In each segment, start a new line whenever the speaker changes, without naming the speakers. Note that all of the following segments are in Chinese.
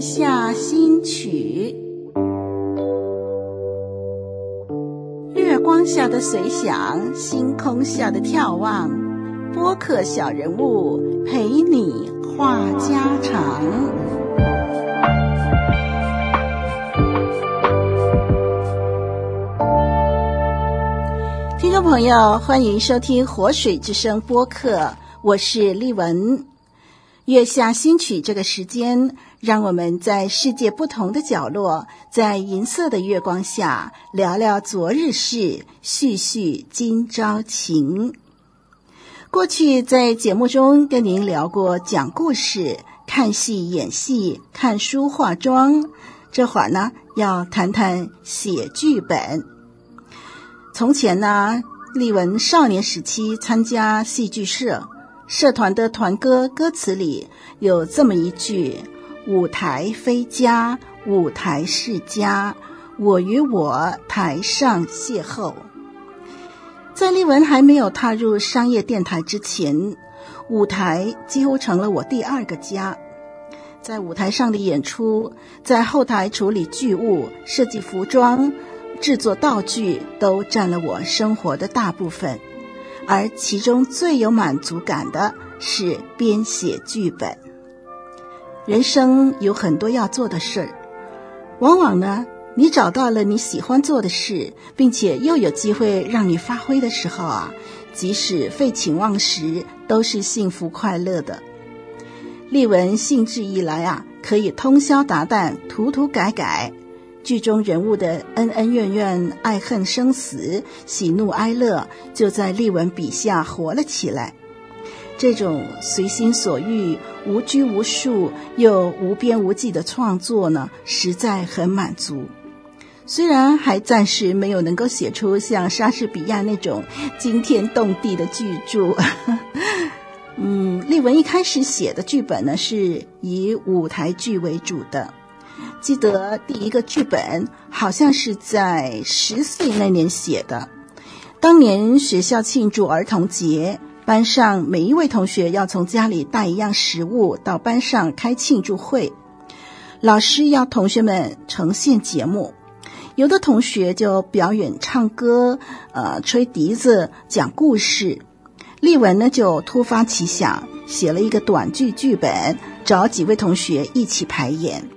下新曲，月光下的随想，星空下的眺望，播客小人物陪你话家常。听众朋友，欢迎收听活水之声播客，我是丽文。月下新曲这个时间，让我们在世界不同的角落，在银色的月光下聊聊昨日事，叙叙今朝情。过去在节目中跟您聊过讲故事、看戏、演戏、看书、化妆，这会儿呢要谈谈写剧本。从前呢，丽文少年时期参加戏剧社。社团的团歌歌词里有这么一句：“舞台非家，舞台是家，我与我台上邂逅。”在丽文还没有踏入商业电台之前，舞台几乎成了我第二个家。在舞台上的演出，在后台处理剧务、设计服装、制作道具，都占了我生活的大部分。而其中最有满足感的是编写剧本。人生有很多要做的事儿，往往呢，你找到了你喜欢做的事，并且又有机会让你发挥的时候啊，即使废寝忘食，都是幸福快乐的。丽文兴致一来啊，可以通宵达旦，涂涂改改。剧中人物的恩恩怨怨、爱恨生死、喜怒哀乐，就在丽文笔下活了起来。这种随心所欲、无拘无束又无边无际的创作呢，实在很满足。虽然还暂时没有能够写出像莎士比亚那种惊天动地的巨著。嗯，丽文一开始写的剧本呢，是以舞台剧为主的。记得第一个剧本好像是在十岁那年写的。当年学校庆祝儿童节，班上每一位同学要从家里带一样食物到班上开庆祝会。老师要同学们呈现节目，有的同学就表演唱歌，呃，吹笛子，讲故事。丽文呢就突发奇想，写了一个短剧剧本，找几位同学一起排演。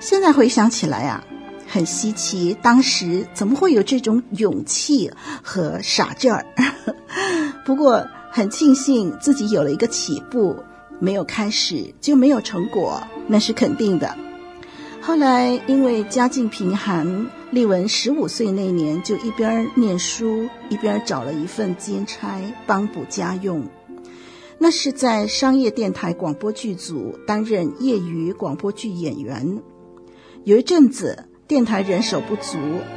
现在回想起来啊，很稀奇，当时怎么会有这种勇气和傻劲儿？不过很庆幸自己有了一个起步，没有开始就没有成果，那是肯定的。后来因为家境贫寒，丽文十五岁那年就一边念书一边找了一份兼差帮补家用，那是在商业电台广播剧组担任业余广播剧演员。有一阵子，电台人手不足，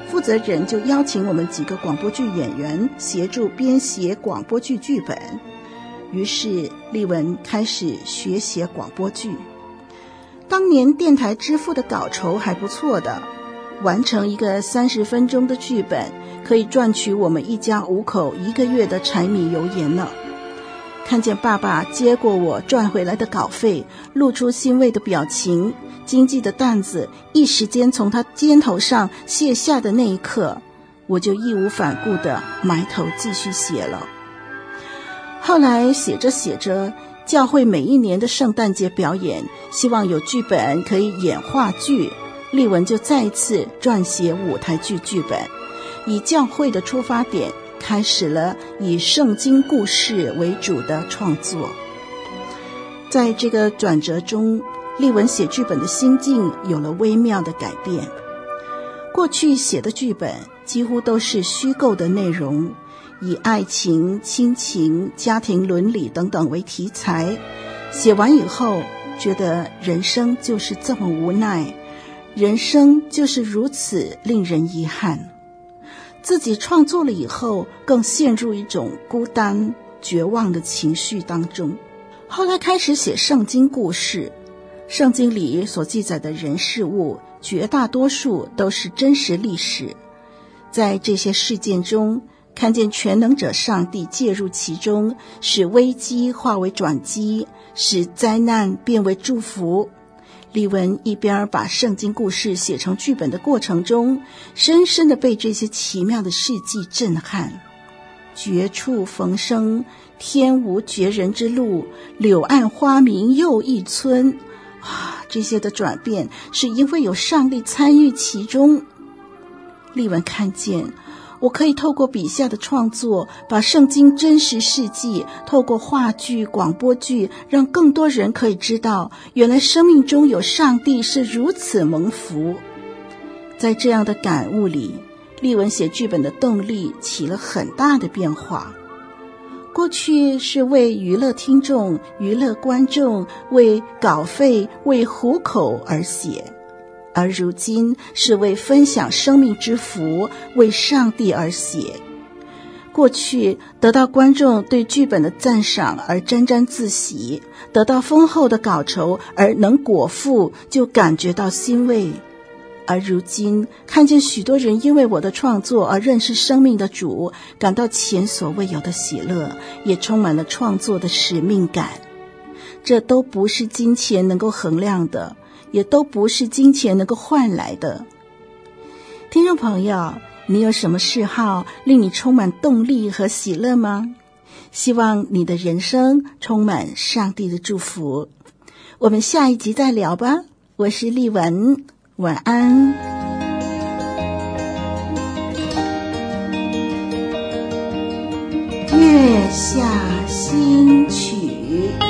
负责人就邀请我们几个广播剧演员协助编写广播剧剧本。于是，丽文开始学写广播剧。当年电台支付的稿酬还不错的，完成一个三十分钟的剧本，可以赚取我们一家五口一个月的柴米油盐呢。看见爸爸接过我赚回来的稿费，露出欣慰的表情，经济的担子一时间从他肩头上卸下的那一刻，我就义无反顾地埋头继续写了。后来写着写着，教会每一年的圣诞节表演，希望有剧本可以演话剧，丽文就再次撰写舞台剧剧本，以教会的出发点。开始了以圣经故事为主的创作，在这个转折中，丽文写剧本的心境有了微妙的改变。过去写的剧本几乎都是虚构的内容，以爱情、亲情、家庭伦理等等为题材。写完以后，觉得人生就是这么无奈，人生就是如此令人遗憾。自己创作了以后，更陷入一种孤单、绝望的情绪当中。后来开始写圣经故事，圣经里所记载的人事物，绝大多数都是真实历史。在这些事件中，看见全能者上帝介入其中，使危机化为转机，使灾难变为祝福。丽文一边把圣经故事写成剧本的过程中，深深的被这些奇妙的事迹震撼。绝处逢生，天无绝人之路，柳暗花明又一村。啊，这些的转变是因为有上帝参与其中。丽文看见，我可以透过笔下的创作，把圣经真实事迹透过话剧、广播剧，让更多人可以知道，原来生命中有上帝是如此蒙福。在这样的感悟里。丽文写剧本的动力起了很大的变化。过去是为娱乐听众、娱乐观众、为稿费、为糊口而写，而如今是为分享生命之福、为上帝而写。过去得到观众对剧本的赞赏而沾沾自喜，得到丰厚的稿酬而能果腹，就感觉到欣慰。而如今，看见许多人因为我的创作而认识生命的主，感到前所未有的喜乐，也充满了创作的使命感。这都不是金钱能够衡量的，也都不是金钱能够换来的。听众朋友，你有什么嗜好令你充满动力和喜乐吗？希望你的人生充满上帝的祝福。我们下一集再聊吧。我是丽文。晚安。月下新曲。